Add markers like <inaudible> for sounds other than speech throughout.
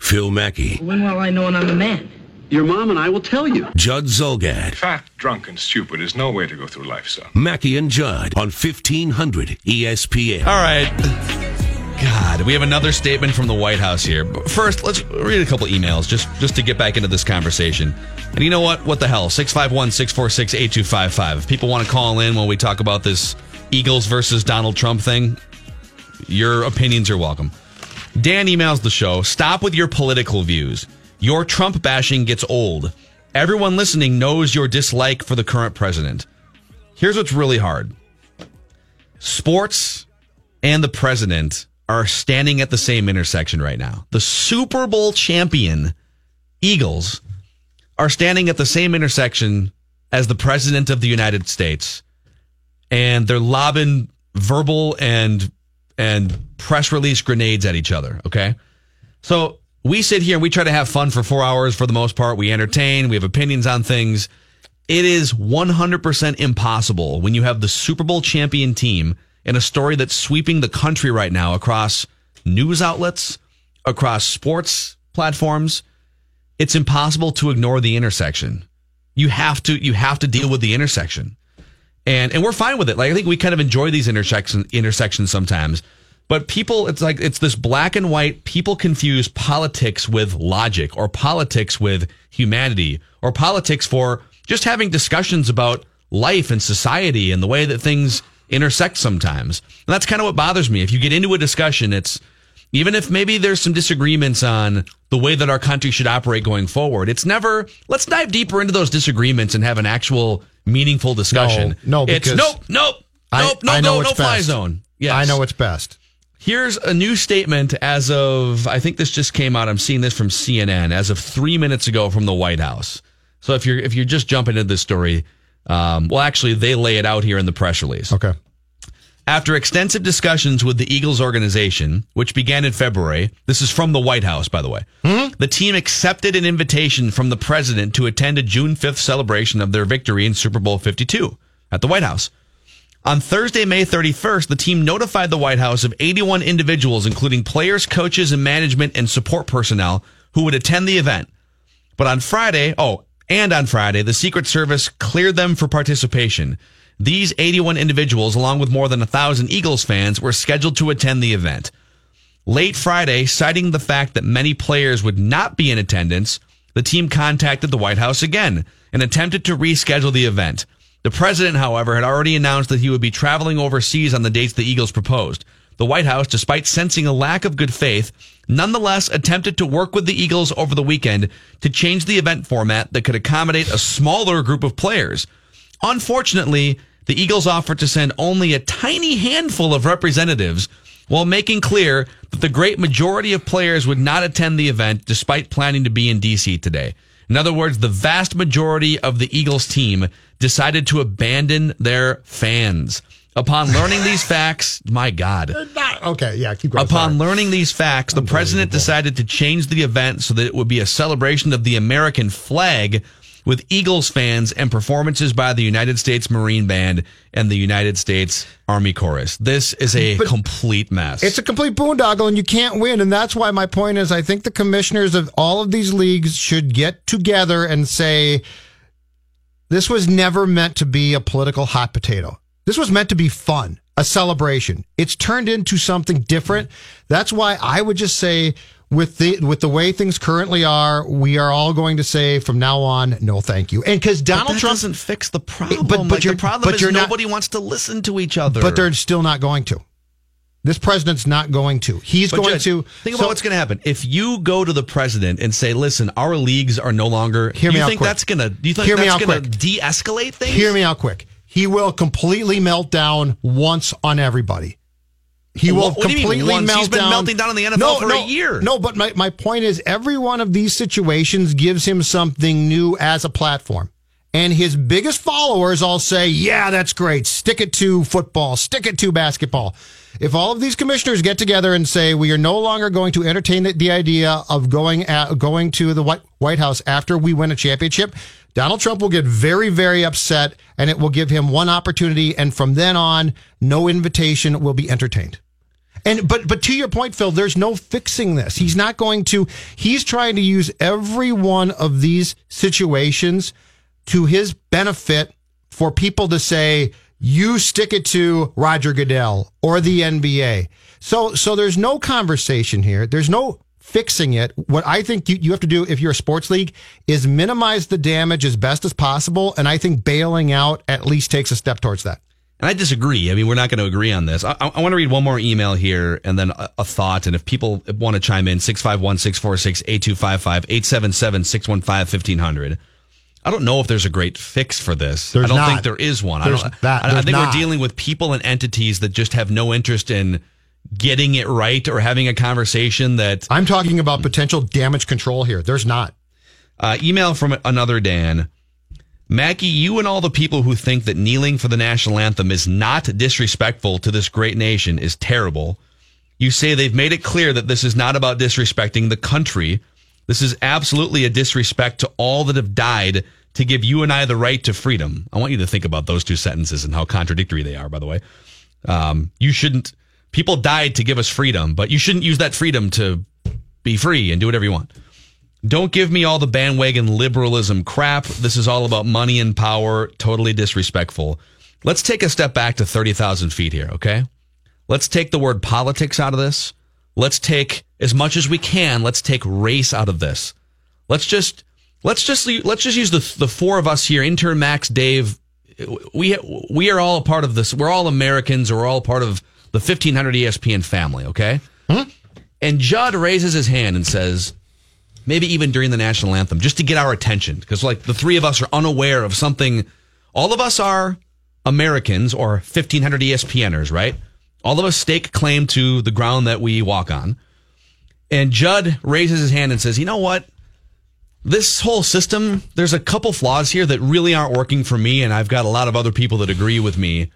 Phil Mackey, When will I know when I'm a man? Your mom and I will tell you. Judd Zulgad, Fat, drunk, and stupid is no way to go through life, son. Mackey and Judd on 1500 ESPN. All right. God, we have another statement from the White House here. But first, let's read a couple emails just just to get back into this conversation. And you know what? What the hell? 651-646-8255. If people want to call in when we talk about this Eagles versus Donald Trump thing, your opinions are welcome. Dan emails the show, "Stop with your political views. Your Trump bashing gets old. Everyone listening knows your dislike for the current president. Here's what's really hard. Sports and the president are standing at the same intersection right now. The Super Bowl champion Eagles are standing at the same intersection as the president of the United States and they're lobbing verbal and and press release grenades at each other, okay? So, we sit here and we try to have fun for 4 hours for the most part. We entertain, we have opinions on things. It is 100% impossible when you have the Super Bowl champion team in a story that's sweeping the country right now across news outlets, across sports platforms. It's impossible to ignore the intersection. You have to you have to deal with the intersection. And and we're fine with it. Like I think we kind of enjoy these intersection intersections sometimes. But people, it's like it's this black and white. People confuse politics with logic, or politics with humanity, or politics for just having discussions about life and society and the way that things intersect sometimes. And that's kind of what bothers me. If you get into a discussion, it's even if maybe there's some disagreements on the way that our country should operate going forward, it's never, let's dive deeper into those disagreements and have an actual meaningful discussion. No, no, it's nope, nope, I- nope, no I go, no fly best. zone. Yes. I know what's best. Here's a new statement as of, I think this just came out. I'm seeing this from CNN as of three minutes ago from the White House. So if you're, if you're just jumping into this story, um, well, actually, they lay it out here in the press release. Okay. After extensive discussions with the Eagles organization, which began in February, this is from the White House, by the way, hmm? the team accepted an invitation from the president to attend a June 5th celebration of their victory in Super Bowl 52 at the White House. On Thursday, May 31st, the team notified the White House of 81 individuals, including players, coaches, and management and support personnel who would attend the event. But on Friday, oh, and on Friday, the Secret Service cleared them for participation. These 81 individuals, along with more than a thousand Eagles fans, were scheduled to attend the event. Late Friday, citing the fact that many players would not be in attendance, the team contacted the White House again and attempted to reschedule the event. The president, however, had already announced that he would be traveling overseas on the dates the Eagles proposed. The White House, despite sensing a lack of good faith, nonetheless attempted to work with the Eagles over the weekend to change the event format that could accommodate a smaller group of players. Unfortunately, the Eagles offered to send only a tiny handful of representatives while making clear that the great majority of players would not attend the event despite planning to be in DC today. In other words, the vast majority of the Eagles team decided to abandon their fans. Upon learning these <laughs> facts, my God. Okay, yeah, keep going. Upon Sorry. learning these facts, the president decided to change the event so that it would be a celebration of the American flag with Eagles fans and performances by the United States Marine Band and the United States Army Chorus. This is a But complete mess. It's a complete boondoggle, and you can't win. And that's why my point is I think the commissioners of all of these leagues should get together and say, this was never meant to be a political hot potato. This was meant to be fun, a celebration. It's turned into something different. That's why I would just say, with the with the way things currently are, we are all going to say from now on, no, thank you. And because But Donald Trump doesn't fix the problem. But- but Like, the problem but is you're not- nobody wants to listen to each other. but they're still not going to. This president's not going to. He's But going Judge, to think so- about what's going to happen if you go to the president and say, "Listen, our leagues are no longer." Hear me you out think quick. that's going to? Do you think Hear that's going to de-escalate things? Hear me out quick. He will completely melt down once on everybody. He will What- what mean completely once? melt He's been melting down in the NFL for a year. No, but my, my point is every one of these situations gives him something new as a platform. And his biggest followers all say, yeah, that's great. Stick it to football. Stick it to basketball. If all of these commissioners get together and say, we are no longer going to entertain the, the idea of going at, going to the White, White House after we win a championship, Donald Trump will get very, very upset and it will give him one opportunity. And from then on, no invitation will be entertained. And but but to your point, Phil, there's no fixing this. He's not going to. He's trying to use every one of these situations to his benefit for people to say you stick it to Roger Goodell or the NBA. So so there's no conversation here. There's no fixing it. What I think you, you have to do if you're a sports league is minimize the damage as best as possible. And I think bailing out at least takes a step towards that. And I disagree. I mean, we're not going to agree on this. I, I, want to read one more email here and then a, a thought. And if people want to chime in, 651 646 8255 877 615 1500. I don't know if there's a great fix for this. There's I don't not. think there is one. There's I, don't, that- I, I think not. we're dealing with people and entities that just have no interest in getting it right or having a conversation that I'm talking about potential damage control here. There's not. Uh, email from another Dan. Mackey, you and all the people who think that kneeling for the national anthem is not disrespectful to this great nation is terrible. You say they've made it clear that this is not about disrespecting the country. This is absolutely a disrespect to all that have died to give you and I the right to freedom. I want you to think about those two sentences and how contradictory they are, by the way. Um, you shouldn't, people died to give us freedom, but you shouldn't use that freedom to be free and do whatever you want. Don't give me all the bandwagon liberalism crap. This is all about money and power. Totally disrespectful. Let's take a step back to 30,000 feet here, okay? Let's take the word politics out of this. Let's take as much as we can. Let's take race out of this. Let's just let's just let's just use the the four of us here, intern Max, Dave. We we are all a part of this. We're all Americans. We're all part of the 1500 ESPN family, okay? Hmm? And Judd raises his hand and says, maybe even during the national anthem, just to get our attention. Because like the three of us are unaware of something. All of us are Americans or 1500 ESPNers, right? All of us stake claim to the ground that we walk on. And Judd raises his hand and says, you know what? This whole system, there's a couple flaws here that really aren't working for me. And I've got a lot of other people that agree with me.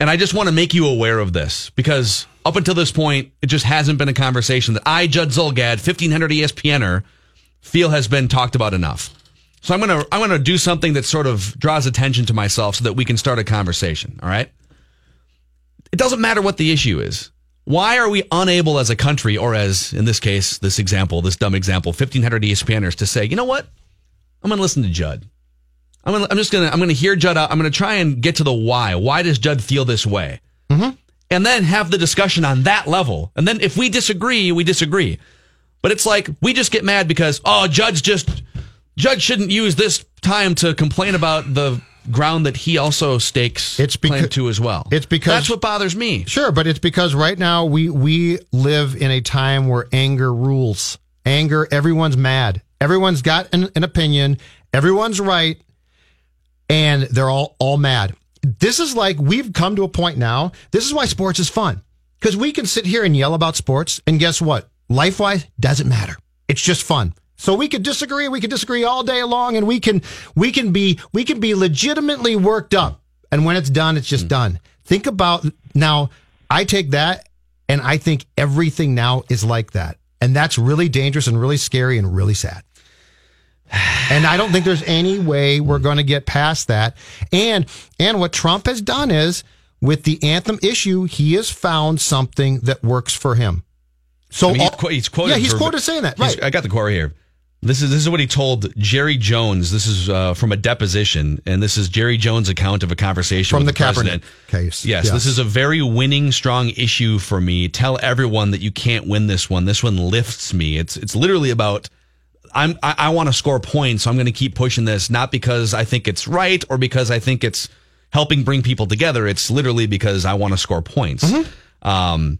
And I just want to make you aware of this because up until this point, it just hasn't been a conversation that I, Judd Zulgad, 1500 ESPNer, feel has been talked about enough. So I'm gonna I'm gonna do something that sort of draws attention to myself so that we can start a conversation. All right. It doesn't matter what the issue is. Why are we unable as a country, or as in this case, this example, this dumb example, 1500 ESPNers, to say, you know what? I'm gonna listen to Judd. I'm gonna, I'm just gonna I'm gonna hear Judd out. I'm gonna try and get to the why. Why does Judd feel this way? Mm-hmm. And then have the discussion on that level. And then if we disagree, we disagree. But it's like we just get mad because oh, Judge just Judge shouldn't use this time to complain about the ground that he also stakes It's claim to as well. it's because- that's what bothers me. Sure, but it's because right now we we live in a time where anger rules. Anger, everyone's mad. Everyone's got an, an opinion. Everyone's right, and they're all all mad. This is like we've come to a point now. This is why sports is fun because we can sit here and yell about sports, and guess what? Life wise, doesn't matter. It's just fun. So we could disagree. We could disagree all day long, and we can we can be we can be legitimately worked up. And when it's done, it's just hmm. done. Think about now. I take that, and I think everything now is like that, and that's really dangerous and really scary and really sad. <sighs> And I don't think there's any way we're going to get past that. And and what Trump has done is with the anthem issue, he has found something that works for him. So I mean, he's, all- he's quoted. yeah, he's for- quoted saying that. Right. I got the quote right here. This is this is what he told Jerry Jones. This is uh, from a deposition, and this is Jerry Jones' account of a conversation From with the Kaepernick president. case. Yes, Yes. this is a very winning, strong issue for me. Tell everyone that you can't win this one. This one lifts me. It's it's literally about I'm I, I want to score points, so I'm going to keep pushing this, not because I think it's right or because I think it's helping bring people together. It's literally because I want to score points. Um,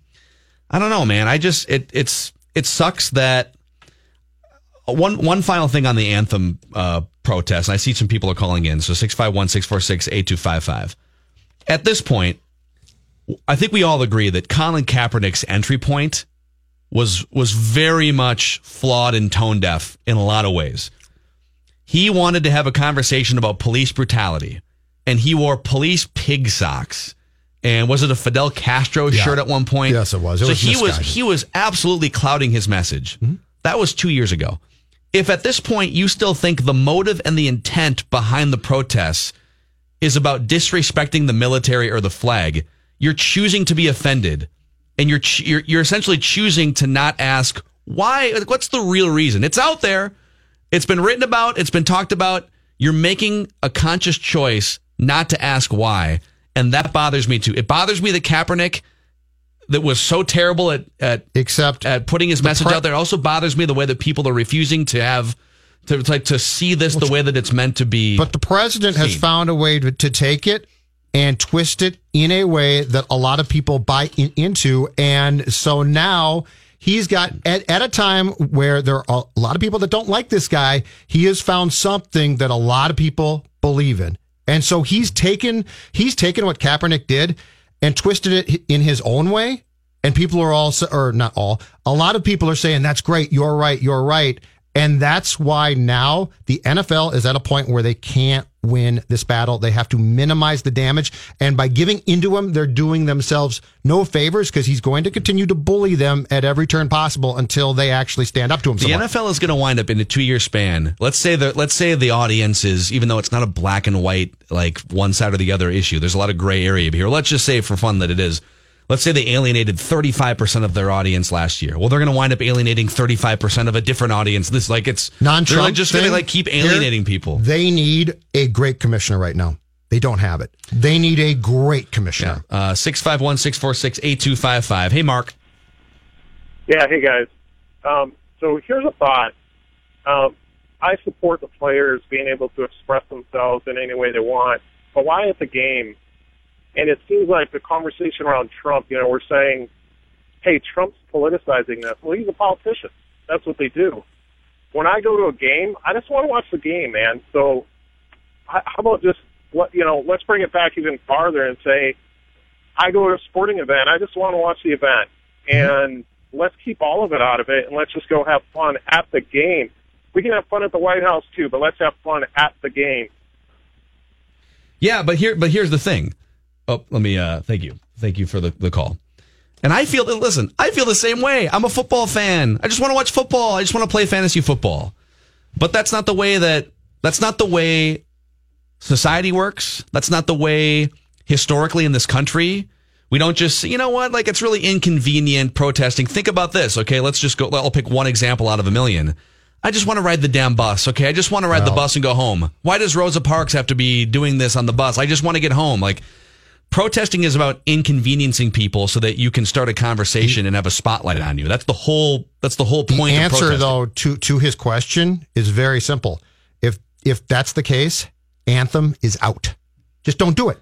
I don't know, man. I just it it's it sucks that one one final thing on the anthem uh, protest. And I see some people are calling in. So 651-646-8255. At this point, I think we all agree that Colin Kaepernick's entry point was was very much flawed and tone deaf in a lot of ways. He wanted to have a conversation about police brutality, and he wore police pig socks. And was it a Fidel Castro Yeah. shirt at one point? Yes, it was. It so was he was he was absolutely clouding his message. Hmm? That was two years ago. If at this point you still think the motive and the intent behind the protests is about disrespecting the military or the flag, you're choosing to be offended, and you're ch- you're, you're essentially choosing to not ask why. What's the real reason? It's out there. It's been written about. It's been talked about. You're making a conscious choice not to ask why, and that bothers me too. It bothers me that Kaepernick, that was so terrible at at Except at putting his message pre- out there. It also bothers me the way that people are refusing to have to like to see this the way that it's meant to be. But the president has found a way to, to take it and twist it in a way that a lot of people buy in, into. And so now he's got, at, at a time where there are a lot of people that don't like this guy, he has found something that a lot of people believe in. And so he's taken, he's taken what Kaepernick did and twisted it in his own way. And people are all, or not all, a lot of people are saying, that's great. You're right. You're right. And that's why now the NFL is at a point where they can't win this battle. They have to minimize the damage. And by giving into him, they're doing themselves no favors because he's going to continue to bully them at every turn possible until they actually stand up to him. the somewhat. NFL is going to wind up in a two-year span. Let's say that let's say the audience is even though it's not a black and white like one side or the other issue. There's a lot of gray area here. Let's just say for fun that it is. Let's say they alienated 35% of their audience last year. Well, they're going to wind up alienating 35% of a different audience. This like it's Non-Trump They're like just going to like keep alienating people. They need a great commissioner right now. They don't have it. They need a great commissioner. Uh, 651 646 8255. Hey, Mark. Yeah, hey guys. Um, so here's a thought. Um, I support the players being able to express themselves in any way they want, but why at the game? And it seems like the conversation around Trump, you know, we're saying, hey, Trump's politicizing this. Well, he's a politician. That's what they do. When I go to a game, I just want to watch the game, man. So how about just, what you know, let's bring it back even farther and say, I go to a sporting event. I just want to watch the event. Mm-hmm. And let's keep all of it out of it and let's just go have fun at the game. We can have fun at the White House too, but let's have fun at the game. Yeah, but here, but here's the thing. Oh, let me. uh Thank you, thank you for the the call. And I feel that. Listen, I feel the same way. I'm a football fan. I just want to watch football. I just want to play fantasy football. But that's not the way that. That's not the way society works. That's not the way historically in this country. We don't just, you know what, like it's really inconvenient protesting. Think about this, okay? Let's just go. I'll pick one example out of a million. I just want to ride the damn bus, okay? I just want to ride the bus and go home. Why does Rosa Parks have to be doing this on the bus? I just want to get home. Like, protesting is about inconveniencing people so that you can start a conversation and have a spotlight on you. That's the whole. That's the whole point. of answer, though, to to his question is very simple. If if that's the case, anthem is out. Just don't do it.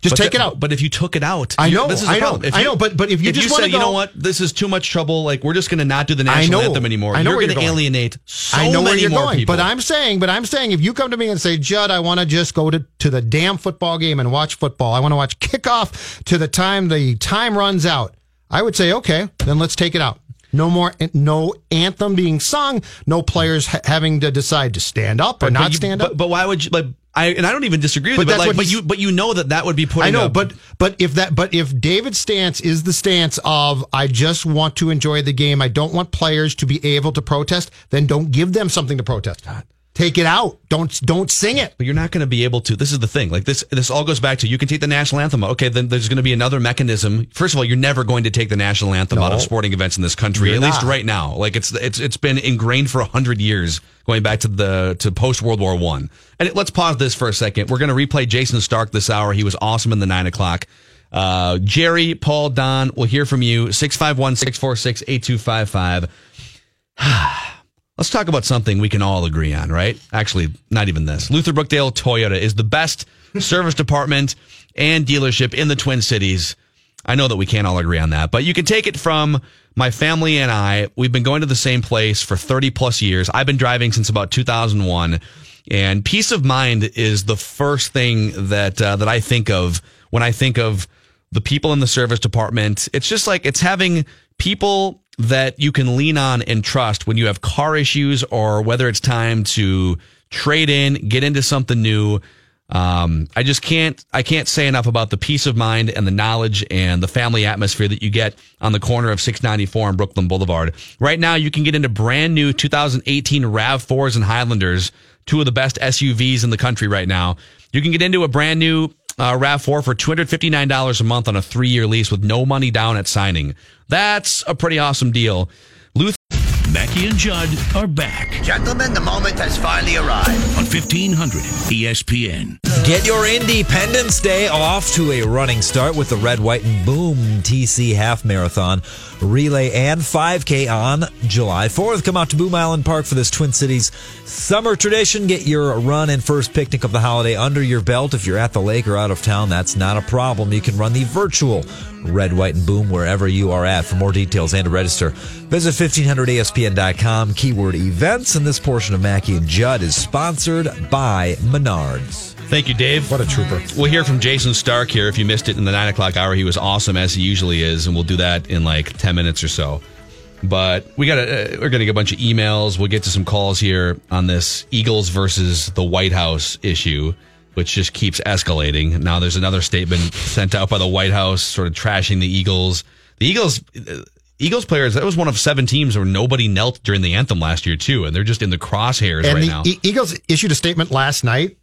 Just But take the- it out. But if you took it out, I you- know, This is I know, problem. If I know, but- but if you just wanna said, you know what, this is too much trouble. Like we're just going to not do the national know. anthem anymore. I know you're where going to you're going. alienate so I know many where you're more going, people. but I'm saying, but I'm saying, if you come to me and say, Judd, I want to just go to, to the damn football game and watch football. I want to watch kickoff to the time the time runs out. I would say, okay, then let's take it out. No more, no anthem being sung. No players ha- having to decide to stand up or But not you- stand up. But why would you? Like, I and I don't even disagree with But you. But that's like, what but you, but you know that that would be putting. I know, a- but but if that but if David's stance is the stance of I just want to enjoy the game, I don't want players to be able to protest, then don't give them something to protest. Take it out. Don't don't sing it. But you're not going to be able to. This is the thing. Like this, this all goes back to you can take the national anthem. Okay, then there's going to be another mechanism. First of all, you're never going to take the national anthem No. out of sporting events in this country, You're at least right now. Like it's it's it's been ingrained for a hundred years, going back to the to post World War One. And it, let's pause this for a second. We're going to replay Jayson Stark this hour. He was awesome in the nine o'clock. Uh, Jerry, Paul, Don, we'll hear from you. 651 646 8255. <sighs> Let's talk about something we can all agree on, right? Actually, not even this. Luther Brookdale Toyota is the best <laughs> service department and dealership in the Twin Cities. I know that we can't all agree on that, but you can take it from my family and I. We've been going to the same place for 30 plus years. I've been driving since about 2001, and peace of mind is the first thing that uh, that I think of when I think of the people in the service department. It's just like it's having people that you can lean on and trust when you have car issues or whether it's time to trade in, get into something new. Um, I just can't, I can't say enough about the peace of mind and the knowledge and the family atmosphere that you get on the corner of 694 and Brooklyn Boulevard. Right now, you can get into brand new 2018 RAV4s and Highlanders, two of the best SUVs in the country right now. You can get into a brand new uh, RAV4 for $259 a month on a three year lease with no money down at signing. That's a pretty awesome deal. Luther. Mackey and Judd are back Gentlemen, the moment has finally arrived. on E 1500 ESPN. Get your Independence Day off to a running start with the Red, White, and Boom TC Half Marathon Relay and 5K on July 4th. Come out to Boom Island Park for this Twin Cities summer tradition. Get your run and first picnic of the holiday under your belt. If you're at the lake or out of town, that's not a problem. You can run the virtual Red, White, and Boom wherever you are at. For more details and to register, visit E 1500ESPN.com, keyword events. And this portion of Mackey and Judd is sponsored by Menards. Thank you, Dave. What a trooper. We'll hear from Jayson Stark here. If you missed it in the nine o'clock hour, he was awesome as he usually is, and we'll do that in like ten minutes or so. But we got uh, we're going to get a bunch of emails. We'll get to some calls here on this Eagles versus the White House issue, which just keeps escalating. Now there's another statement sent out by the White House, sort of trashing the Eagles. The Eagles. uh, Eagles players, that was one of seven teams where nobody knelt during the anthem last year, too. And they're just in the crosshairs And right the now. E- Eagles issued a statement last night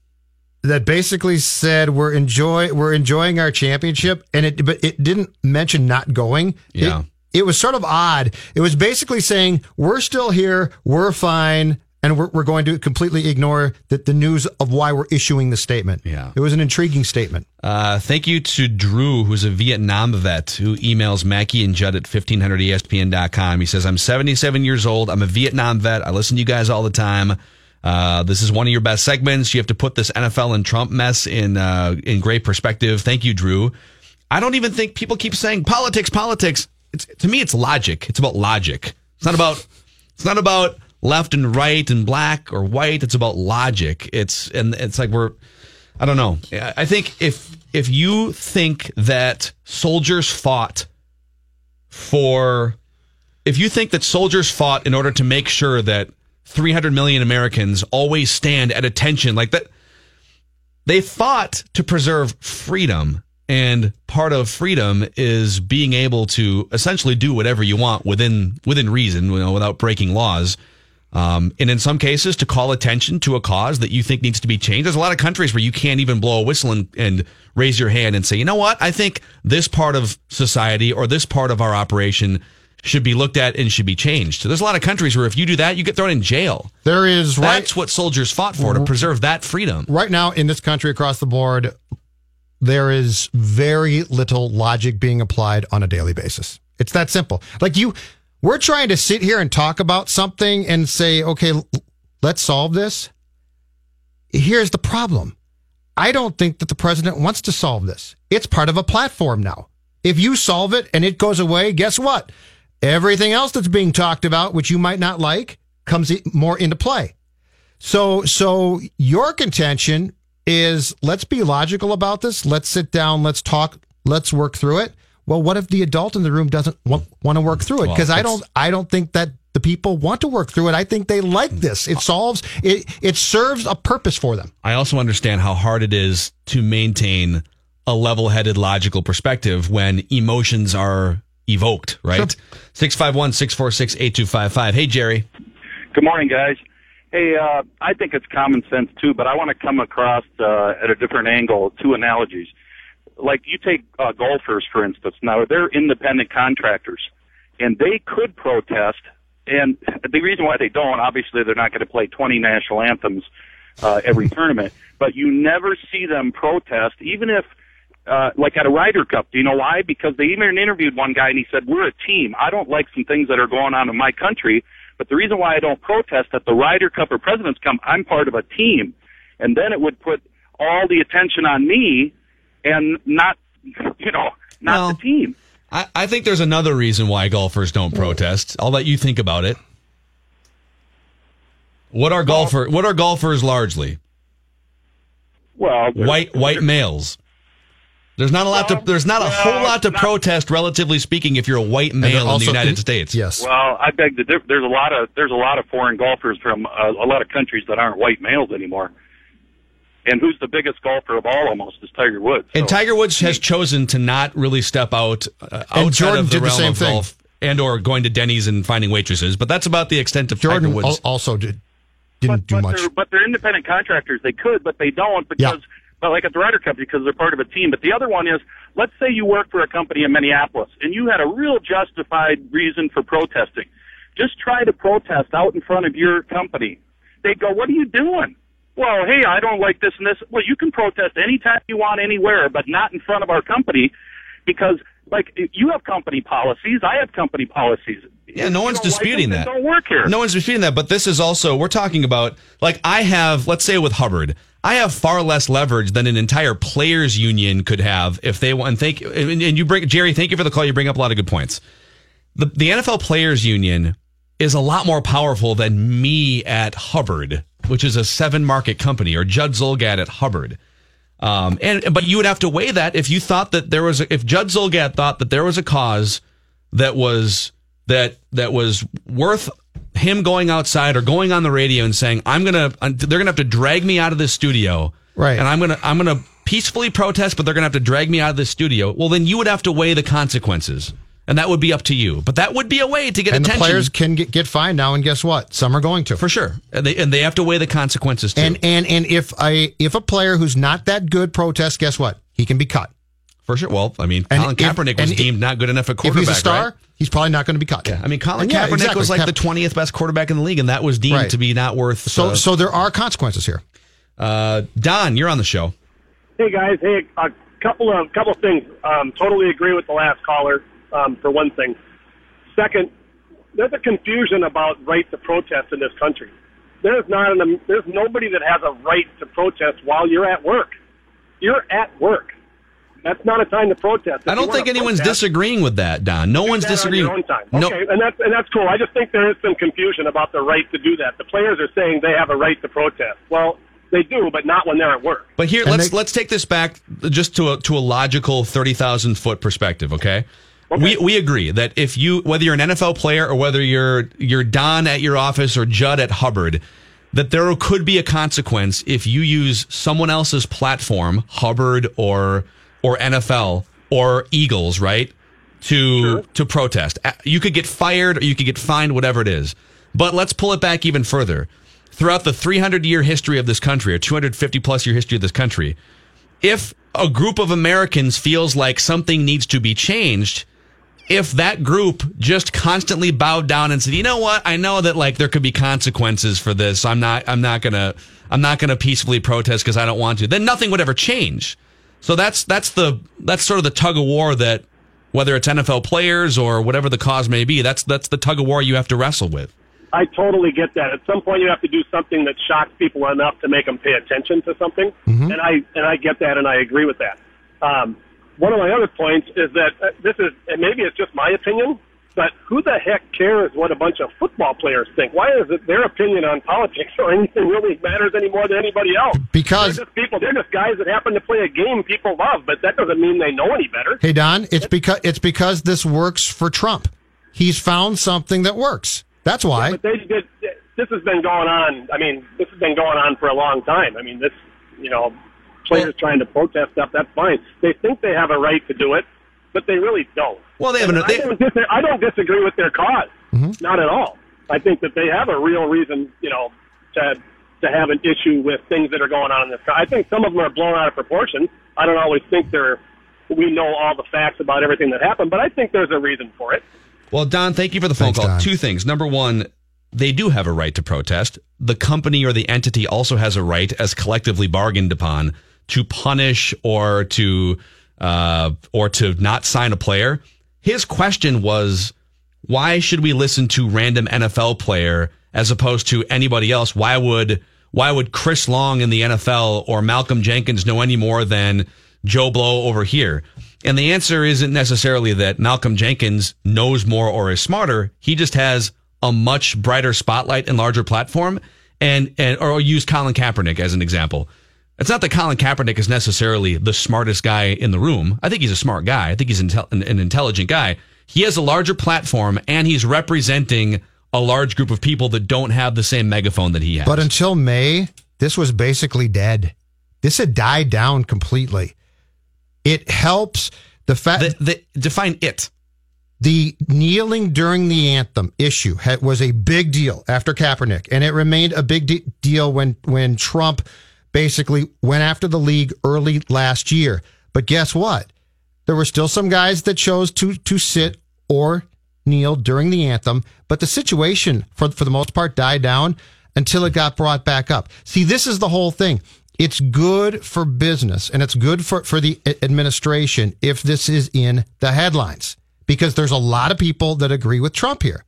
that basically said we're enjoy we're enjoying our championship, and it but it didn't mention not going. It- Yeah. It, was sort of odd. It was basically saying we're still here, we're fine, and we're, we're going to completely ignore the, the news of why we're issuing the statement. Yeah. it was an intriguing statement. Uh, thank you to Drew, who's a Vietnam vet, who emails Mackey and Judd at E 1500ESPN.com. He says, I'm 77 years old. I'm a Vietnam vet. I listen to you guys all the time. Uh, this is one of your best segments. You have to put this NFL and Trump mess in, uh, in great perspective. Thank you, Drew. I don't even think people keep saying politics, politics. It's, to me, it's logic. It's about logic. It's not about, it's not about left and right and black or white. It's about logic. It's, and it's like we're, I don't know. I think if if you think that soldiers fought for if you think that soldiers fought in order to make sure that 300 million Americans always stand at attention like that they fought to preserve freedom and part of freedom is being able to essentially do whatever you want within within reason you know, without breaking laws um, and in some cases to call attention to a cause that you think needs to be changed. There's a lot of countries where you can't even blow a whistle and, and raise your hand and say, you know what? I think this part of society or this part of our operation should be looked at and should be changed. So there's a lot of countries where if you do that, you get thrown in jail. There is right That's what soldiers fought for to preserve that freedom. right now in this country across the board, there is very little logic being applied on a daily basis. It's that simple. Like you, we're trying to sit here and talk about something and say, okay, let's solve this. Here's the problem. I don't think that the president wants to solve this. It's part of a platform now. If you solve it and it goes away, guess what? Everything else that's being talked about, which you might not like, comes more into play. So, so your contention is let's be logical about this. Let's sit down. Let's talk. Let's work through it. Well, what if the adult in the room doesn't want, want to work through it? Well, Because I don't, I don't think that the people want to work through it. I think they like this. It solves, it, it serves a purpose for them. I also understand how hard it is to maintain a level headed, logical perspective when emotions are evoked, right? 651 646 8255. Hey, Jerry. Good morning, guys. Hey, uh, I think it's common sense too, but I want to come across uh, at a different angle. Two analogies, like you take uh, golfers for instance. Now they're independent contractors, and they could protest. And the reason why they don't, obviously, they're not going to play 20 national anthems uh, every <laughs> tournament. But you never see them protest, even if uh, like at a Ryder Cup. Do you know why? Because they even interviewed one guy and he said, "We're a team. I don't like some things that are going on in my country, but the reason why I don't protest at the Ryder Cup or Presidents Cup, I'm part of a team." And then it would put all the attention on me, and not, you know, not Well, the team. I, I think there's another reason why golfers don't protest. I'll let you think about it. What are golfer? What are golfers largely? Well, white white males. There's not a lot to. There's not a whole lot to protest, relatively speaking, if you're a white male in the United States. Yes. Well, I beg to differ. There's a lot of there's a lot of foreign golfers from uh, a lot of countries that aren't white males anymore. And who's the biggest golfer of all? Almost is Tiger Woods. And Tiger Woods has chosen to not really step out uh, outside Jordan of the did the realm same of thing. golf and or going to Denny's and finding waitresses. But that's about the extent of Jordan Tiger Woods. al- also did, didn't do but much. They're, but they're independent contractors. They could, but they don't because, but like at the Ryder Cup, because they're part of a team. But the other one is, let's say you work for a company in Minneapolis and you had a real justified reason for protesting. Just try to protest out in front of your company. They'd go, "What are you doing?" Well, hey, I don't like this and this. Well, you can protest anytime you want, anywhere, but not in front of our company, because like you have company policies, I have company policies. Yeah, no one's don't like disputing them, that. Don't work here. No one's disputing that, but this is also we're talking about like I have, let's say with Hubbard, I have far less leverage than an entire players union could have if they want. And thank and and you bring Jerry, thank you for the call. You bring up a lot of good points. The the NFL players union is a lot more powerful than me at Hubbard, which is a seven market company, or Judd Zulgad at Hubbard. Um, and but you would have to weigh that if you thought that there was a, if Judd Zulgad thought that there was a cause that was that that was worth him going outside or going on the radio and saying I'm gonna they're gonna have to drag me out of this studio Right. and I'm gonna I'm gonna peacefully protest but they're gonna have to drag me out of this studio well then you would have to weigh the consequences and that would be up to you but that would be a way to get and the players can get, get fined now, and guess what? Some are going to. for sure and they and they have to weigh the consequences too And and and if a if a player who's not that good protests, guess what? He can be cut. for sure well I mean And Colin if- Kaepernick was and if- deemed not good enough at quarterback. If he's a star, right? he's probably not going to be cut. Yeah, I mean, Colin And yeah, Kaepernick exactly. was like Cap- the twentieth best quarterback in the league, and that was deemed Right. to be not worth. So uh, so there are consequences here. uh, Don, you're on the show. Hey guys, hey, a couple of couple of things. Um, totally agree with the last caller. Um, for one thing, second, there's a confusion about right to protest in this country. There's not an there's nobody that has a right to protest while you're at work. You're at work. That's not a time to protest. If I don't think anyone's protest, disagreeing with that, Don. No one's that on disagreeing. own time. No, Okay, and that's and that's cool. I just think there is some confusion about the right to do that. The players are saying they have a right to protest. Well, they do, but not when they're at work. but here let's let's take this back just to a to a logical thirty thousand foot perspective. Okay? We we agree that if you whether you're an NFL player or whether you're you're Don at your office or Judd at Hubbard. That there could be a consequence if you use someone else's platform, Hubbard or or NFL or Eagles, right? to to protest. You could get fired or you could get fined, whatever it is. But let's pull it back even further. Throughout the 300 year history of this country, or 250 plus year history of this country, if a group of Americans feels like something needs to be changed, if that group just constantly bowed down and said, "You know what? I know that like there could be consequences for this. I'm not I'm not going to I'm not going to peacefully protest because I don't want to." Then nothing would ever change. So that's that's the that's sort of the tug of war that whether it's NFL players or whatever the cause may be, that's that's the tug of war you have to wrestle with. I totally get that. At some point, you have to do something that shocks people enough to make them pay attention to something, Mm-hmm. and I and I get that, and I agree with that. Um, one of my other points is that uh, this is, and maybe it's just my opinion, but who the heck cares what a bunch of football players think? Why is it their opinion on politics <laughs> or anything really matters any more than anybody else? Because- they're just people, they're just guys that happen to play a game people love, but that doesn't mean they know any better. Hey Don, it's because it's because this works for Trump. He's found something that works. That's why. But they did. This has been going on. I mean, this has been going on for a long time. I mean, this, you know, players trying to protest stuff. That's fine. They think they have a right to do it, but they really don't. Well, they have an- And I, don't dis- I don't disagree with their because Mm-hmm. Not at all. I think that they have a real reason, you know, to to have an issue with things that are going on in this. country. I think some of them are blown out of proportion. I don't always think they're we know all the facts about everything that happened, but I think there's a reason for it. Well, Don, thank you for the phone Thanks, call. Don. Two things. Number one, they do have a right to protest. The company or the entity also has a right, as collectively bargained upon, to punish or to uh, or to not sign a player. His question was, why should we listen to random NFL player as opposed to anybody else? Why would why would Chris Long in the NFL or Malcolm Jenkins know any more than Joe Blow over here? And the answer isn't necessarily that Malcolm Jenkins knows more or is smarter. He just has a much brighter spotlight and larger platform. And, and, or use Colin Kaepernick as an example. It's not that Colin Kaepernick is necessarily the smartest guy in the room. I think he's a smart guy. I think he's intel- an, an intelligent guy. He has a larger platform and he's representing a large group of people that don't have the same megaphone that he has. But until May, this was basically dead. This had died down completely. It helps the fact define it. The kneeling during the anthem issue had, was a big deal after Kaepernick, and it remained a big de- deal when when Trump basically went after the league early last year. But guess what? There were still some guys that chose to to sit or kneel during the anthem, but the situation for for the most part died down until it got brought back up. See, this is the whole thing. It's good for business and it's good for, for the administration if this is in the headlines because there's a lot of people that agree with Trump here.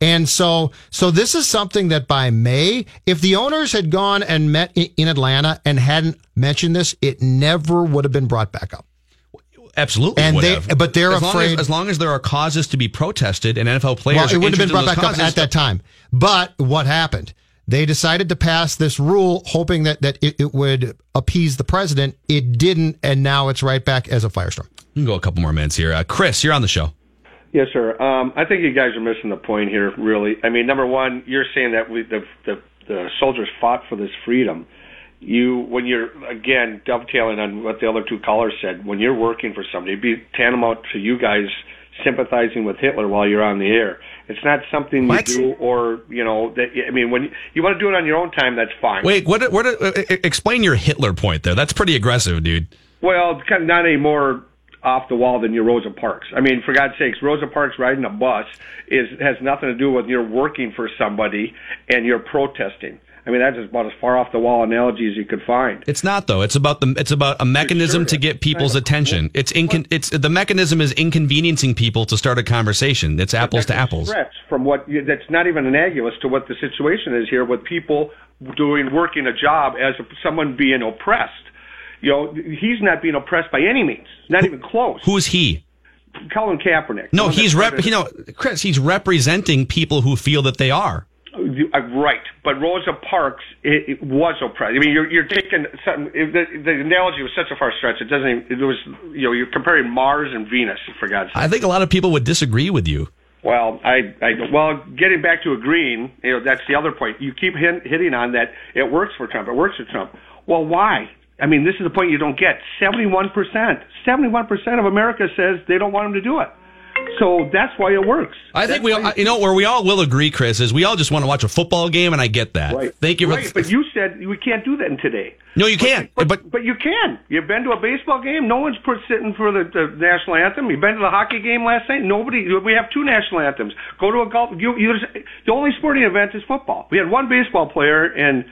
And so, so this is something that by May, if the owners had gone and met in Atlanta and hadn't mentioned this, it never would have been brought back up. Absolutely. And would they- have. but they're as long afraid- as, as long as there are causes to be protested and NFL players Well, it would have been brought back up at that time. But what happened? They decided to pass this rule, hoping that that it, it would appease the president. It didn't, and now it's right back as a firestorm. We can go a couple more minutes here. Uh, Chris, you're on the show. Yes, sir. Um, I think you guys are missing the point here. Really, I mean, number one, you're saying that we, the, the the soldiers fought for this freedom. You, when you're again dovetailing on what the other two callers said, when you're working for somebody, it'd be tantamount to you guys sympathizing with Hitler while you're on the air. It's not something What? you do, or you know, that I mean, when you, you want to do it on your own time, that's fine. Wait, what? What? Uh, uh, explain your Hitler point there. That's pretty aggressive, dude. Well, it's kind of not any more off the wall than your Rosa Parks. I mean, for God's sakes, Rosa Parks riding a bus is has nothing to do with you're working for somebody and you're protesting. I mean, that's about as far off the wall analogy as you could find. It's not though. It's about the. It's about a mechanism to get people's attention. It's incon. It's the mechanism is inconveniencing people to start a conversation. It's apples to apples. From what you- that's not even analogous to what the situation is here with people doing working a job as someone being oppressed. You know, he's not being oppressed by any means, not even close. Who's he? Colin Kaepernick. No, he's rep. You know, Chris. He's representing people who feel that they are. Uh, Right, but Rosa Parks it, it was oppressed. I mean, you're you're taking. The, the analogy was such a far stretch. It doesn't. Even, it was you know you're comparing Mars and Venus for God's sake. I think a lot of people would disagree with you. Well, I, I well, getting back to agreeing, you know, that's the other point. You keep hit, hitting on that. It works for Trump. It works for Trump. Well, why? I mean, this is the point you don't get. Seventy-one percent, seventy-one percent of America says they don't want him to do it. So that's why it works. I think we, all, you know, where we all will agree, Chris, is we all just want to watch a football game, and I get that. Right. Thank you. For, Right, but you said we can't do that in today. no, you can't. But, but but you can. You've been to a baseball game. No one's put sitting for the, the national anthem. You've been to the hockey game last night. Nobody. We have two national anthems. Go to a golf. You, you the only sporting event is football. We had one baseball player, and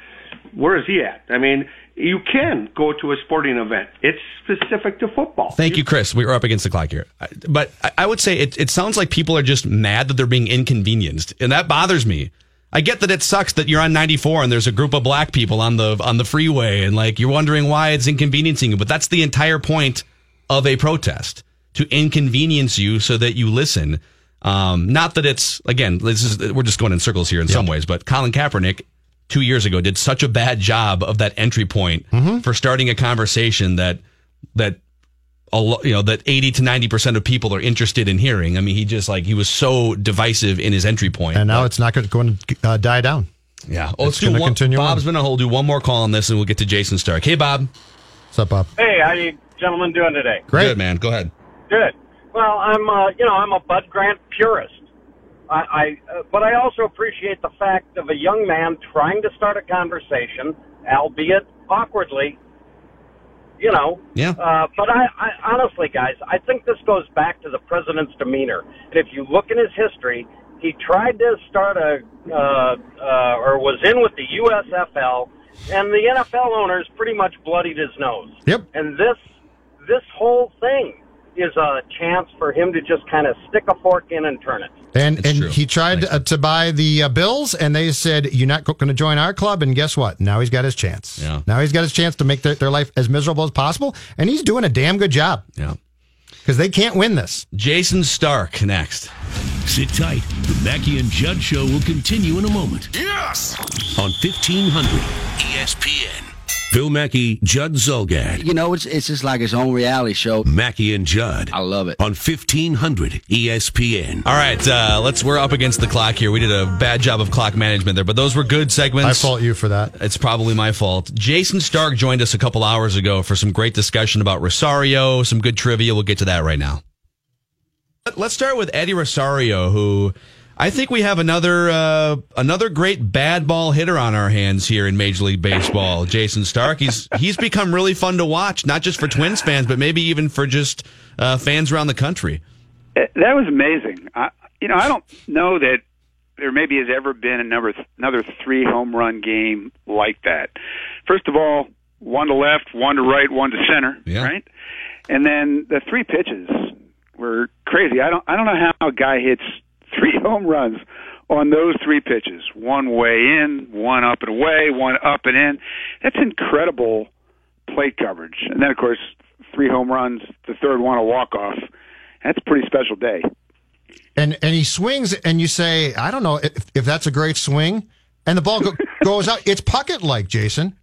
where is he at? I mean, you can go to a sporting event. It's specific to football. Thank you, Chris. We are up against the clock here. But I- I would say it, it sounds like people are just mad that they're being inconvenienced. And that bothers me. I get that it sucks that you're on 94 and there's a group of black people on the on the freeway and like you're wondering why it's inconveniencing you. But that's the entire point of a protest to inconvenience you so that you listen. Um, not that it's again, this is we're just going in circles here in some ways, but Colin Kaepernick two years ago did such a bad job of that entry point for starting a conversation that that a lo- you know that 80 to 90 percent of people are interested in hearing. I mean, he just like he was so divisive in his entry. And now it's not going to uh, die down. Yeah. Oh, let's It's do gonna one. continue Bob's on. been on hold. Do one more call on this, and we'll get to Jayson Stark. Hey, Bob. What's up, Bob? Hey, how you gentlemen doing today? Great. Good man. Go ahead. Good. Well, I'm uh, you know I'm a Bud Grant purist. I, I uh, but I also appreciate the fact of a young man trying to start a conversation, albeit awkwardly. You know. Yeah. Uh, but I, I honestly, guys, I think this goes back to the president's demeanor. And if you look in his history, he tried to start a uh, uh, or was in with the USFL, and the NFL owners pretty much bloodied his nose. Yep. And this this whole thing is a chance for him to just kind of stick a fork in and turn it. And and he tried uh, to buy the uh, Bills, and they said, "You're not going to join our club." And guess what? Now he's got his chance. Yeah. Now he's got his chance to make their, their life as miserable as possible, and he's doing a damn good job. Yeah. Because they can't win this. Jayson Stark next. Sit tight. The Mackey and Judd show will continue in a moment. Yes! On 1500 ESPN. Phil Mackey, Judd Zulgad. You know, it's it's just like his own reality show. Mackey and Judd. I love it. On 1500 ESPN. All right, uh, let's. We're up against the clock here. We did a bad job of clock management there, but those were good segments. I fault you for that. It's probably my fault. Jayson Stark joined us a couple hours ago for some great discussion about Rosario, some good trivia. We'll get to that right now. Let's start with Eddie Rosario, who I think we have another uh, another great bad ball hitter on our hands here in Major League Baseball. Jayson Stark. He's he's become really fun to watch, not just for Twins fans, but maybe even for just uh, fans around the country. That was amazing. I, you know, I don't know that there maybe has ever been another another three home run game like that. First of all, one to left, one to right, one to center, Yeah. right? And then the three pitches were crazy. I don't I don't know how a guy hits three <laughs> home runs on those three pitches. One way in, one up and away, one up and in. That's incredible plate coverage. And then of course, three home runs, the third one a walk off. That's a pretty special day. And and he swings, and you say, I don't know if, if that's a great swing, and the ball go, <laughs> goes out. It's Puckett like, Jayson.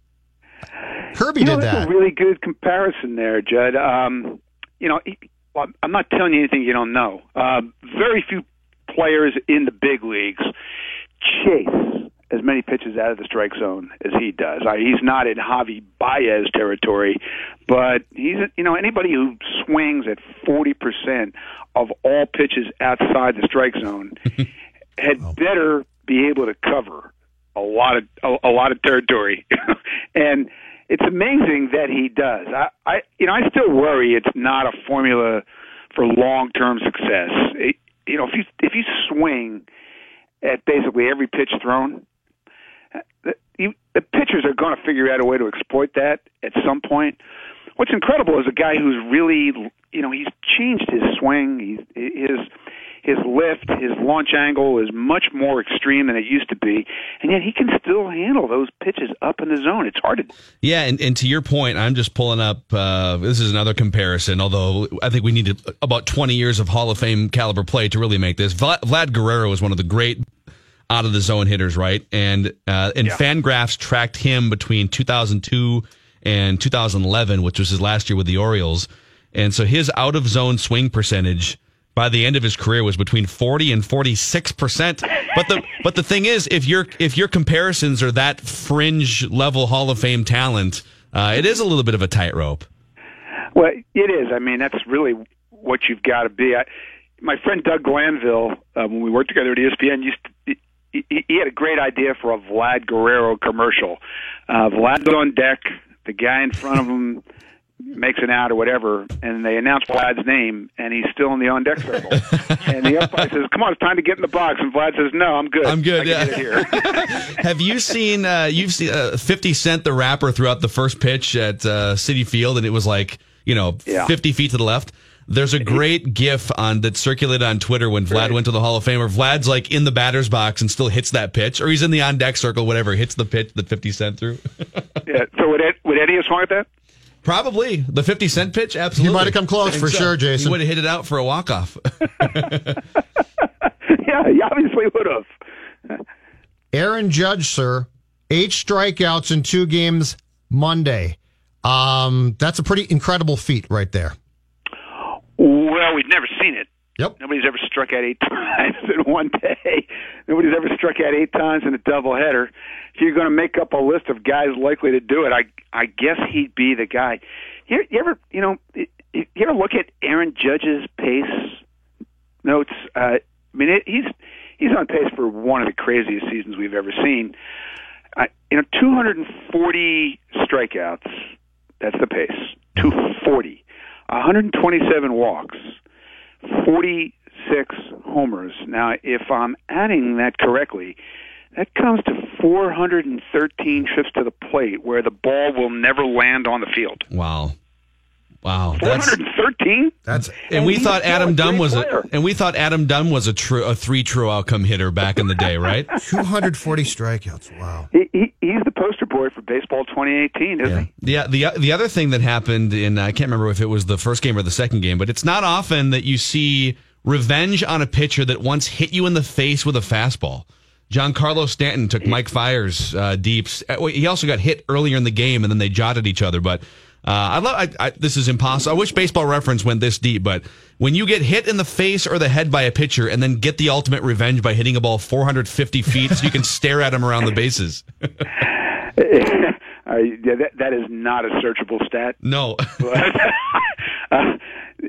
Kirby you know, did that's that. a really good comparison there, Judd. Um, you know, he- well, I'm not telling you anything you don't know. Uh, very few players in the big leagues chase as many pitches out of the strike zone as he does. Uh, he's not in Javi Baez territory, but he's you know anybody who swings at 40% of all pitches outside the strike zone <laughs> had better be able to cover a lot of a, a lot of territory, <laughs> and it's amazing that he does. I, I you know I still worry it's not a formula for long term success. It, you know if you if you swing at basically every pitch thrown, the, you, the pitchers are going to figure out a way to exploit that at some point. What's incredible is a guy who's really, you know, he's changed his swing, he's, his his lift, his launch angle is much more extreme than it used to be, and yet he can still handle those pitches up in the zone. It's hard to Yeah, and, and to your point, I'm just pulling up. Uh, this is another comparison, although I think we need about 20 years of Hall of Fame caliber play to really make this. Vlad, Guerrero is one of the great out of the zone hitters, right? And uh, and Fangraphs tracked him between 2002 and 2011, which was his last year with the Orioles. And so his out of zone swing percentage by the end of his career was between 40 and 46 percent. But the <laughs> but the thing is, if your if your comparisons are that fringe level Hall of Fame talent, uh, it is a little bit of a tightrope. Well, it is. I mean, that's really what you've got to be. I, my friend Doug Glanville, uh, when we worked together at ESPN, used to, he, he had a great idea for a Vlad Guerrero commercial. Uh, Vlad's on deck, the guy in front of him makes an out or whatever, and they announce Vlad's name, and he's still in the on deck circle. <laughs> and the umpire says, "Come on, it's time to get in the box." And Vlad says, "No, I'm good. I'm good, yeah. get it here." <laughs> Have you seen uh, you've seen uh, 50 Cent the rapper throughout the first pitch at uh, Citi Field, and it was like you know Yeah. 50 feet to the left. There's a great GIF on that circulated on Twitter when Vlad went to the Hall of Fame, where Vlad's like in the batter's box and still hits that pitch, or he's in the on deck circle, whatever, hits the pitch that 50 Cent threw. <laughs> yeah. So would Ed, would Eddie have swung at that? Probably the 50 Cent pitch. Absolutely, He might have come close I think for sure, Jayson. He would have hit it out for a walk off. <laughs> yeah, he obviously would have. Aaron Judge, sir, eight strikeouts in two games Monday. Um, that's a pretty incredible feat right there. Well, we've never seen it. Yep. Nobody's ever struck out eight <laughs> times in one day. Nobody's ever struck out eight times in a doubleheader. You're going to make up a list of guys likely to do it, I I guess he'd be the guy. You, you ever you know you ever look at Aaron Judge's pace notes? Uh, I mean, it, he's he's on pace for one of the craziest seasons we've ever seen. I, you know, 240 strikeouts. That's the pace. 240. 127 walks. 46 homers. Now, if I'm adding that correctly, that comes to 413 trips to the plate where the ball will never land on the field. Wow. Wow. 413? That's and we thought Adam a Dunn great was a, and we thought Adam Dunn was a true a three true outcome hitter back in the day, right? <laughs> 240 strikeouts. Wow. He, he, he's the poster boy for baseball 2018, isn't he? Yeah, the the other thing that happened in I can't remember if it was the first game or the second game, but it's not often that you see revenge on a pitcher that once hit you in the face with a fastball. Giancarlo Stanton took Mike Fiers uh, deeps. Uh, He also got hit earlier in the game, and then they jotted each other. But uh, I love. I, I, this is impossible. I wish Baseball Reference went this deep, but when you get hit in the face or the head by a pitcher, and then get the ultimate revenge by hitting a ball 450 feet, so you can stare at him around the bases. <laughs> Uh, yeah, that, that is not a searchable stat. No. <laughs> But, <laughs> uh,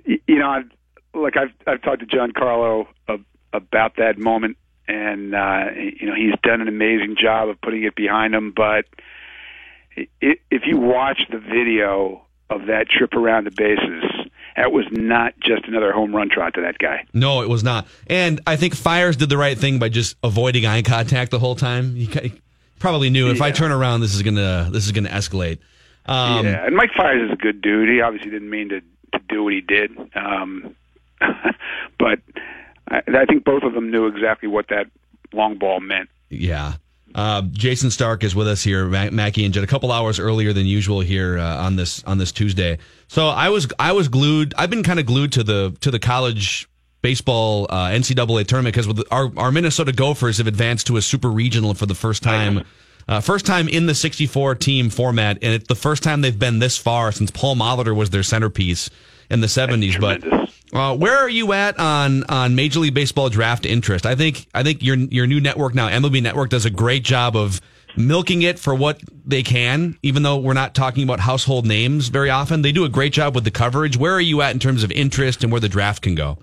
you know, I've, look, I've I've talked to Giancarlo ab- about that moment, and uh, you know he's done an amazing job of putting it behind him. But if you watch the video of that trip around the bases, that was not just another home run trot to that guy. No, it was not. And I think Fiers did the right thing by just avoiding eye contact the whole time. He probably knew if I turn around, this is gonna this is gonna escalate. Um, yeah, and Mike Fiers is a good dude. He obviously didn't mean to to do what he did, um, <laughs> but I, I think both of them knew exactly what that long ball meant. Yeah. Uh, Jayson Stark is with us here, Mac- Mackey and Judd, a couple hours earlier than usual here uh, on this on this Tuesday. So I was I was glued. I've been kind of glued to the to the college baseball uh, NCAA tournament because our our Minnesota Gophers have advanced to a super regional for the first time. Uh, first time in the 64 team format, and it's the first time they've been this far since Paul Molitor was their centerpiece in the 70s. But uh, where are you at on on Major League Baseball draft interest? I think I think your your new network now, MLB Network, does a great job of milking it for what they can. Even though we're not talking about household names very often, they do a great job with the coverage. Where are you at in terms of interest and where the draft can go?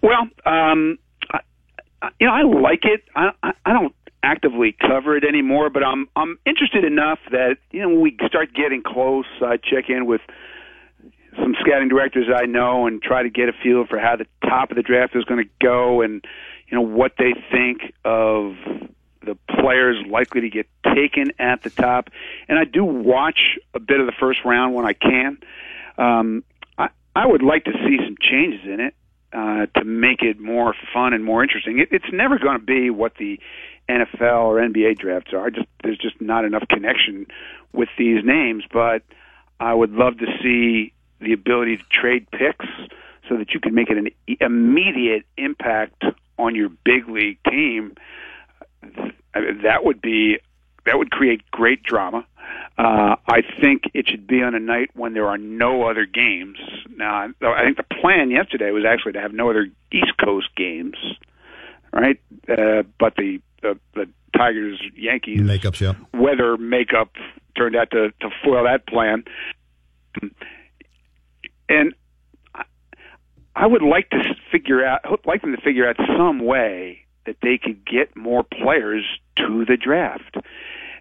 Well, um, I, you know, I like it. I, I, I don't actively cover it anymore, but I'm I'm interested enough that you know when we start getting close, I check in with some scouting directors I know and try to get a feel for how the top of the draft is going to go and you know what they think of the players likely to get taken at the top. And I do watch a bit of the first round when I can. Um, I, I would like to see some changes in it uh, to make it more fun and more interesting. It, it's never going to be what the NFL or NBA drafts are. Just there's just not enough connection with these names. But I would love to see the ability to trade picks so that you can make it an immediate impact on your big league team, that would be that would create great drama. Uh, I think it should be on a night when there are no other games. Now, I think the plan yesterday was actually to have no other East Coast games, right? Uh, but the, the the Tigers Yankees Makeups, yeah. weather makeup turned out to to foil that plan. And I- I would like to figure out, like them to figure out some way that they could get more players to the draft.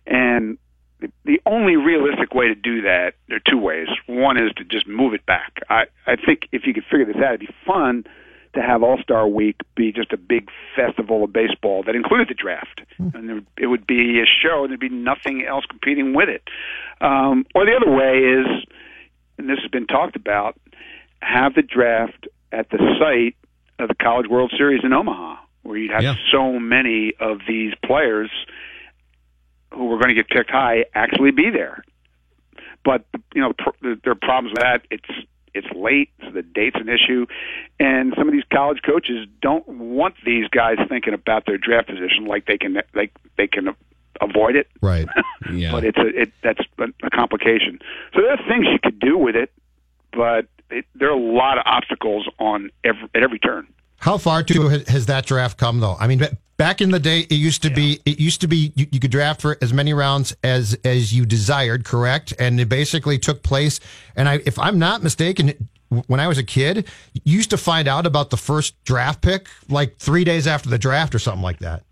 And the- the only realistic way to do that, there are two ways. One is to just move it back. I, I think if you could figure this out, it'd be fun to have All Star Week be just a big festival of baseball that included the draft, and there, it would be a show. and There'd be nothing else competing with it. Um, or the other way is, and this has been talked about, have the draft at the site of the College World Series in Omaha, where you'd have Yeah. so many of these players who were going to get picked high actually be there. But you know, pr- there are problems with that. It's it's late, so the date's an issue, and some of these college coaches don't want these guys thinking about their draft position like they can like they can avoid it. Right. <laughs> Yeah. But it's a it that's a, complication. So there are things you could do with it, but it, there are a lot of obstacles on every at every turn. How far to has- that draft come though? I mean, back in the day, it used to be it used to be you, you could draft for as many rounds as as you desired, correct? And it basically took place. And I, if I'm not mistaken, when I was a kid, you used to find out about the first draft pick like three days after the draft or something like that.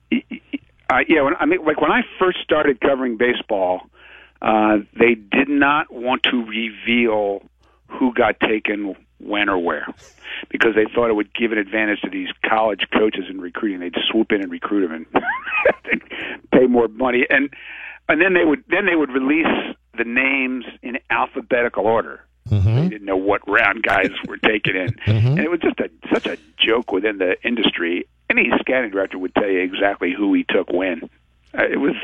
Uh, yeah, when, I mean, like when I first started covering baseball, uh, they did not want to reveal who got taken when or where because they thought it would give an advantage to these college coaches in recruiting. They'd swoop in and recruit them and <laughs> pay more money, and and then they would then they would release the names in alphabetical order. Mm-hmm. They didn't know what round guys were taken in, <laughs> Mm-hmm. and it was just a such a joke within the industry. Any scouting director would tell you exactly who he took when. Uh, it was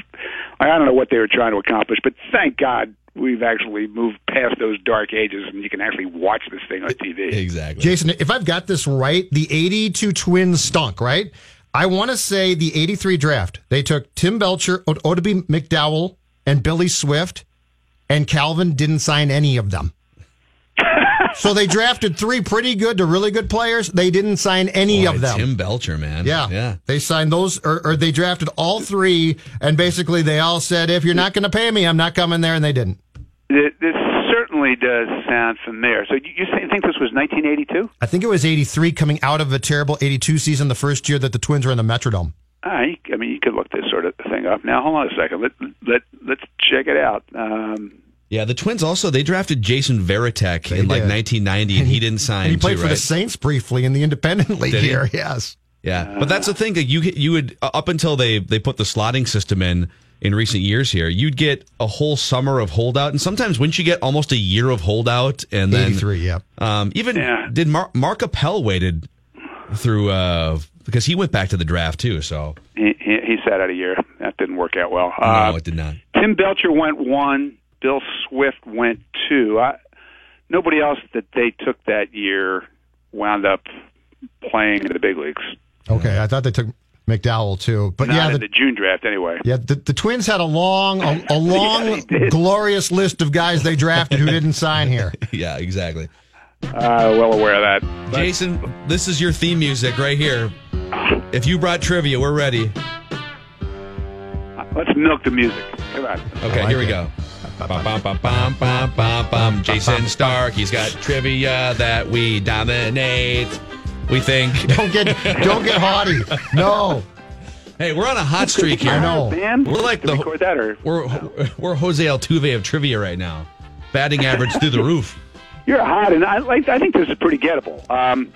I don't know what they were trying to accomplish, but thank God we've actually moved past those dark ages, and you can actually watch this thing on TV. Exactly. Jayson, if I've got this right, the 82 Twins stunk, right? I want to say the 83 draft, they took Tim Belcher, o- Oddibe McDowell, and Billy Swift, and Calvin didn't sign any of them. So they drafted three pretty good to really good players. They didn't sign any Boy, of them. Tim Belcher, man. Yeah. Yeah. They signed those, or, or they drafted all three, and basically they all said, if you're not going to pay me, I'm not coming there, and they didn't. This certainly does sound familiar. So you you think this was 1982? I think it was 83 coming out of a terrible 82 season, the first year that the Twins were in the Metrodome. I, I mean, you could look this sort of thing up. Now, hold on a second. Let let let's check it out. Um, Yeah, the Twins also they drafted Jason Varitek in like 1990, and he didn't sign. And he played too, for the? Saints briefly in the independent league Did he? here. Yes. Yeah, but that's the thing. Like you you would up until they they put the slotting system in in recent years here, you'd get a whole summer of holdout, and sometimes wouldn't you get almost a year of holdout, and then three, yep. Um, even did Mar- Mark Appel waited through uh because he went back to the draft too. So he, he he sat out a year. That didn't work out well. no, Uh, it did not. Tim Belcher went one. Bill Swift went two. I, nobody else that they took that year wound up playing in the big leagues. Okay. I thought they took McDowell too. But Not yeah, in the, the June draft, anyway. yeah, the, the Twins had a long, a, a <laughs> long, glorious list of guys they drafted who didn't sign here. <laughs> yeah, exactly. Uh, well aware of that. Jayson, this is your theme music right here. If you brought trivia, we're ready. Let's milk the music. Come on. Okay, here we go. Jayson Stark, he's got trivia that we dominate. We think. Don't get, don't get haughty. No. Hey, we're on a hot streak here. I know. We're like the we're we're Jose Altuve of trivia right now. Batting average through the roof. You're hot, and I like. I think this is pretty gettable. Um,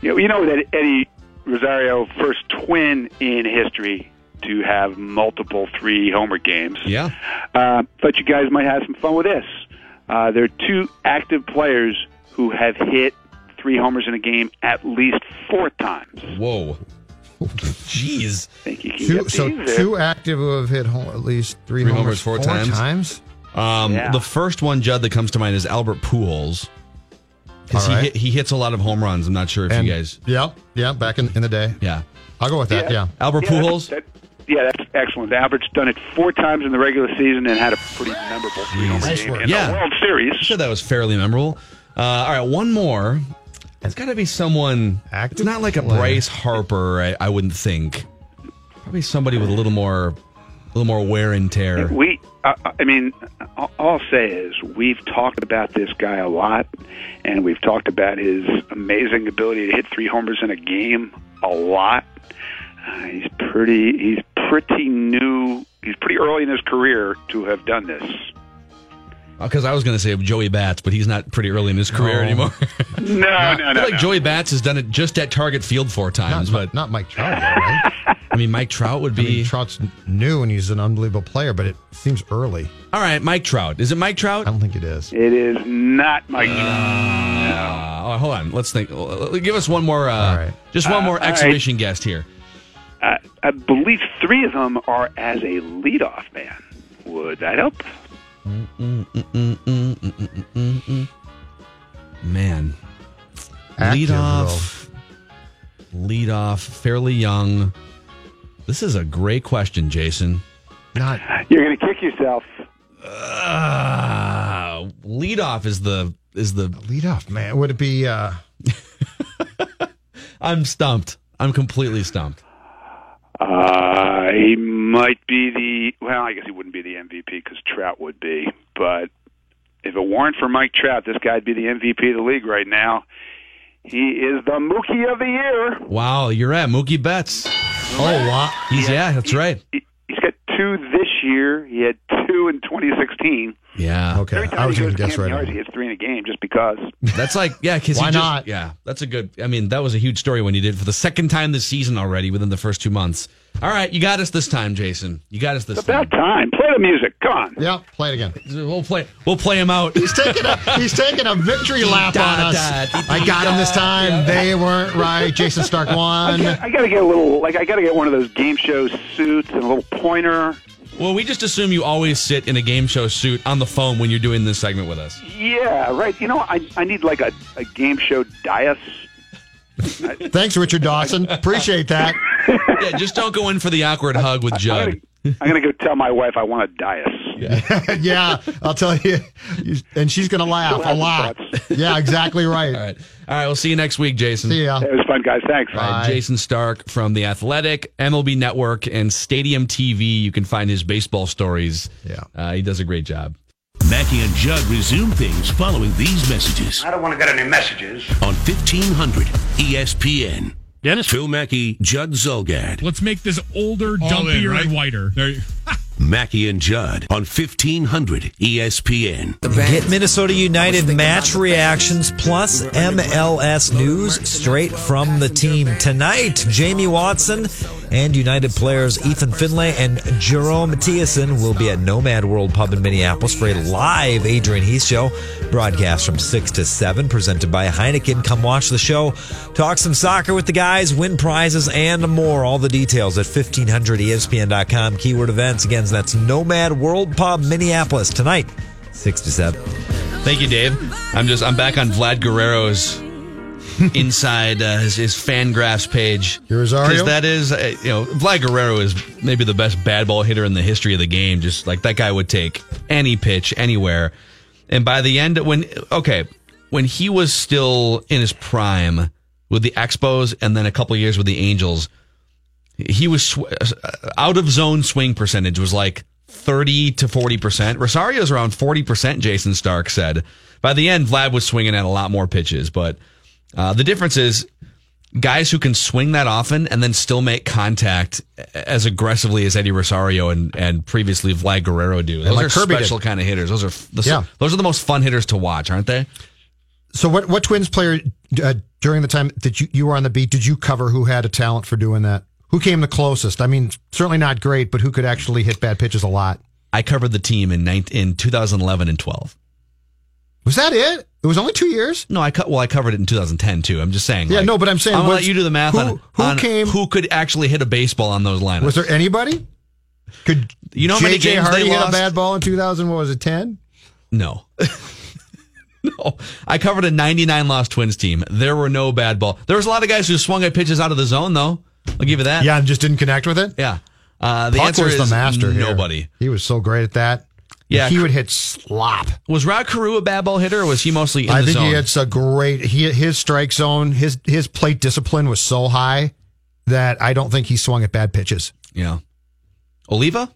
you know, you know that Eddie Rosario, first twin in history to have multiple three homer games. Yeah. Uh, thought you guys might have some fun with this. Uh, there are two active players who have hit three homers in a game at least four times. Whoa. <laughs> Jeez. think you can Two, get so there. two active who have hit home, at least three, Three homers, homers four times? Um, Yeah. The first one, Judd, that comes to mind is Albert Pujols. Because All he, hit, he hits a lot of home runs. I'm not sure if And- you guys. Yeah, Yeah. Back in, in the day. Yeah. I'll go with that. Yeah. Albert Yeah, Pujols. that- yeah, that's excellent. average. done it four times in the regular season and had a pretty memorable three homer Nice game in Yeah. the World Series. I said that was fairly memorable. Uh, all right, one more. It's got to be someone. Active it's not like a player. Bryce Harper. I, I wouldn't think. Probably somebody with a little more, a little more wear and tear. We, uh, I mean, all I'll say is we've talked about this guy a lot, and we've talked about his amazing ability to hit three homers in a game a lot. Uh, he's pretty, he's pretty new. He's pretty early in his career to have done this. Because I was going to say Joey Bats, but he's not pretty early in his career <laughs> <laughs> No. anymore. No, I no, feel no, like no. Joey Bats has done it just at Target Field four times, Not, but not Mike Trout, though, right? <laughs> I mean Mike Trout would I be. mean, Trout's new and he's an unbelievable player, but it seems early. all right, Mike Trout. Is it Mike Trout? I don't think it is. It is not Mike. Uh, oh, hold on. Let's think. Uh, Give us one more. Uh, All right. Just one Uh, more all right. exhibition guest here. I, I believe three of them are as a leadoff man. Would that help? Man, Active, lead off, lead off, fairly young. This is a great question, Jayson. Not You're going to kick yourself. Uh, lead off is the is the. lead off, man. Would it be? uh <laughs> I'm stumped. I'm completely stumped. Uh, he might be the well. I guess he wouldn't be the MVP because Trout would be, but if it weren't for Mike Trout, this guy'd be the MVP of the league right now. He is the Mookie of the year. Wow, you're at Mookie Betts. Oh, wow. He's yeah, that's right. He's got two this year. He had two in 2016. Yeah. Okay. Every time I was he going goes to guess Camden right. Yards, he hits three in a game just because. That's like yeah, because Why just, not? Yeah, that's a good. I mean, that was a huge story when you did it for the second time this season already within the first two months. All right, you got us this time, Jayson. You got us this It's about time. Play the music. Come on. Yeah, play it again. We'll play. We'll play him out. He's taking a he's taking a victory lap on us. I got him this time. They weren't right. Jayson Stark won. got, I got to get a little, like, I got to get one of those game show suits and a little pointer. Well, we just assume you always sit in a game show suit on the phone when you're doing this segment with us. Yeah, right. You know, I, I need like a, a game show dais. <laughs> Thanks, Richard Dawson. Appreciate that. Yeah, just don't go in for the awkward hug with Judd. I'm going to go tell my wife I want a dais. <laughs> yeah, I'll tell you. And she's going to laugh a lot. Yeah, exactly right. All right. All right. We'll see you next week, Jayson. See ya. It was fun, guys. Thanks. All right, Jayson Stark from The Athletic, MLB Network, and Stadium TV. You can find his baseball stories. Yeah. Uh, he does a great job. Mackey and Judd resume things following these messages I don't want to get any messages. on 1500 ESPN. Dennis? Phil Mackey, Judd Zulgad. Let's make this older, All dumpier, in, right? and whiter. There you- <laughs> Mackey and Judd on 1500 ESPN. Get Minnesota United match reactions plus MLS news straight from the team. Tonight, Jamie Watson and United players Ethan Finlay and Jerome Mathiasen will be at Nomad World Pub in Minneapolis for a live Adrian Heath show. Broadcast from 6 to 7, presented by Heineken. Come watch the show, talk some soccer with the guys, win prizes, and more. All the details at 1500ESPN.com. Keyword events. Again, that's Nomad World Pub, Minneapolis, tonight, 6 to 7. Thank you, Dave. I'm just I'm back on Vlad Guerrero's <laughs> inside uh, his, his FanGraphs page. Rosario? Because that is, uh, you know, Vlad Guerrero is maybe the best bad ball hitter in the history of the game. Just like that guy would take any pitch anywhere. And by the end, when okay, when he was still in his prime with the Expos, and then a couple years with the Angels, he was sw- out of zone swing percentage was like 30 to 40%. Rosario's around 40%, Jayson Stark said. By the end, Vlad was swinging at a lot more pitches, but uh, the difference is guys who can swing that often and then still make contact as aggressively as Eddie Rosario and, and previously Vlad Guerrero do. Those like are Kirby special did. kind of hitters. Those are the, Yeah. those are the most fun hitters to watch, aren't they? So, what what Twins player uh, during the time that you, you were on the beat did you cover who had a talent for doing that? Who came the closest? I mean, certainly not great, but who could actually hit bad pitches a lot? I covered the team in 19, in 2011 and 12. Was that it? It was only two years. No, I cut. Well, I covered it in 2010 too. I'm just saying. Yeah, like, no, but I'm saying I'm gonna let you do the math who- on who on came- who could actually hit a baseball on those lineups. Was there anybody? Could You know how many JJ games Hardy they hit lost? a bad ball in 2000? What was it? 10? No. <laughs> no. I covered a 99 loss Twins team. There were no bad ball. There was a lot of guys who swung at pitches out of the zone, though. I'll give you that. Yeah, and just didn't connect with it. Yeah. Uh, the Puck answer was is the master. here. nobody. He was so great at that. Yeah, he would hit slop. Was Rod Carew a bad ball hitter, or was he mostly in I the think zone? he hits a great. He his strike zone, his his plate discipline was so high that I don't think he swung at bad pitches. yeah. Oliva.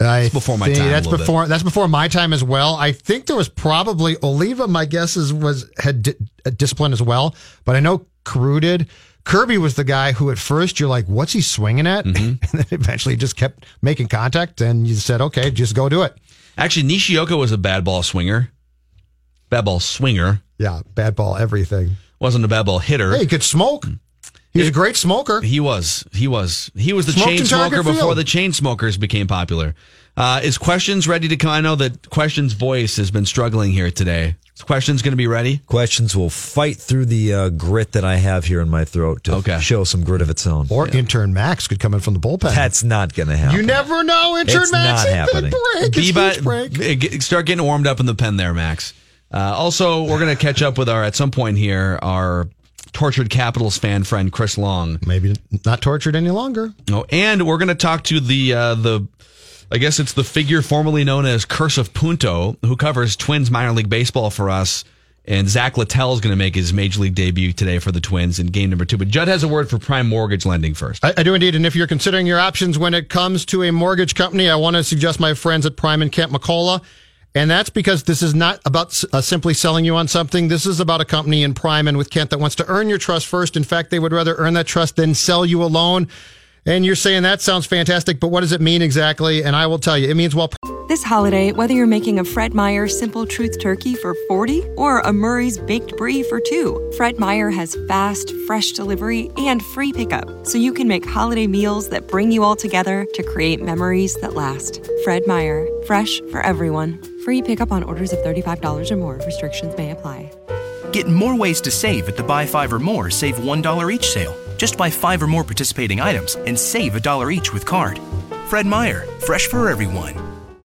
I before my think time a That's little bit. before that's before my time as well. I think there was probably Oliva. My guess is was had di- discipline as well, but I know Carew did. Kirby was the guy who at first you're like, what's he swinging at? Mm-hmm. <laughs> and then eventually just kept making contact, and you said, okay, just go do it. Actually, Nishioka was a bad ball swinger. Bad ball swinger. Yeah, bad ball, everything. Wasn't a bad ball hitter. Hey, he could smoke. He was a great smoker. He was. He was. He was the Smoked chain smoker before Field. the chain smokers became popular. Uh, is questions ready to come? I know that questions voice has been struggling here today. Is questions going to be ready? Questions will fight through the uh, grit that I have here in my throat to show some grit of its own. Or intern Max could come in from the bullpen. That's not going to happen. you never know. Intern It's Max not is happening. big break. It's Be huge by- break. eh, start getting warmed up in the pen there, Max. Uh, also, we're going to catch up with our at some point here our tortured Capitals fan friend Chris Long. Maybe not tortured any longer. Oh, and we're going to talk to the uh, the I guess it's the figure formerly known as Curse of Punto, who covers Twins minor league baseball for us. And Zach Littell is going to make his major league debut today for the Twins in game number two. But Judd has a word for prime mortgage lending first. I, I do indeed. And if you're considering your options when it comes to a mortgage company, I want to suggest my friends at Prime and Kent McCullough. And that's because this is not about uh, simply selling you on something. This is about a company in Prime and with Kent that wants to earn your trust first. In fact, they would rather earn that trust than sell you a loan. And you're saying that sounds fantastic, but what does it mean exactly? And I will tell you, it means well. This holiday, whether you're making a Fred Meyer Simple Truth Turkey for 40 or a Murray's Baked Brie for two, Fred Meyer has fast, fresh delivery and free pickup, so you can make holiday meals that bring you all together to create memories that last. Fred Meyer, fresh for everyone. Free pickup on orders of $35 or more. Restrictions may apply. Get more ways to save at the Buy Five or More Save $1 each sale. Just buy five or more participating items and save a dollar each with card. Fred Meyer, fresh for everyone.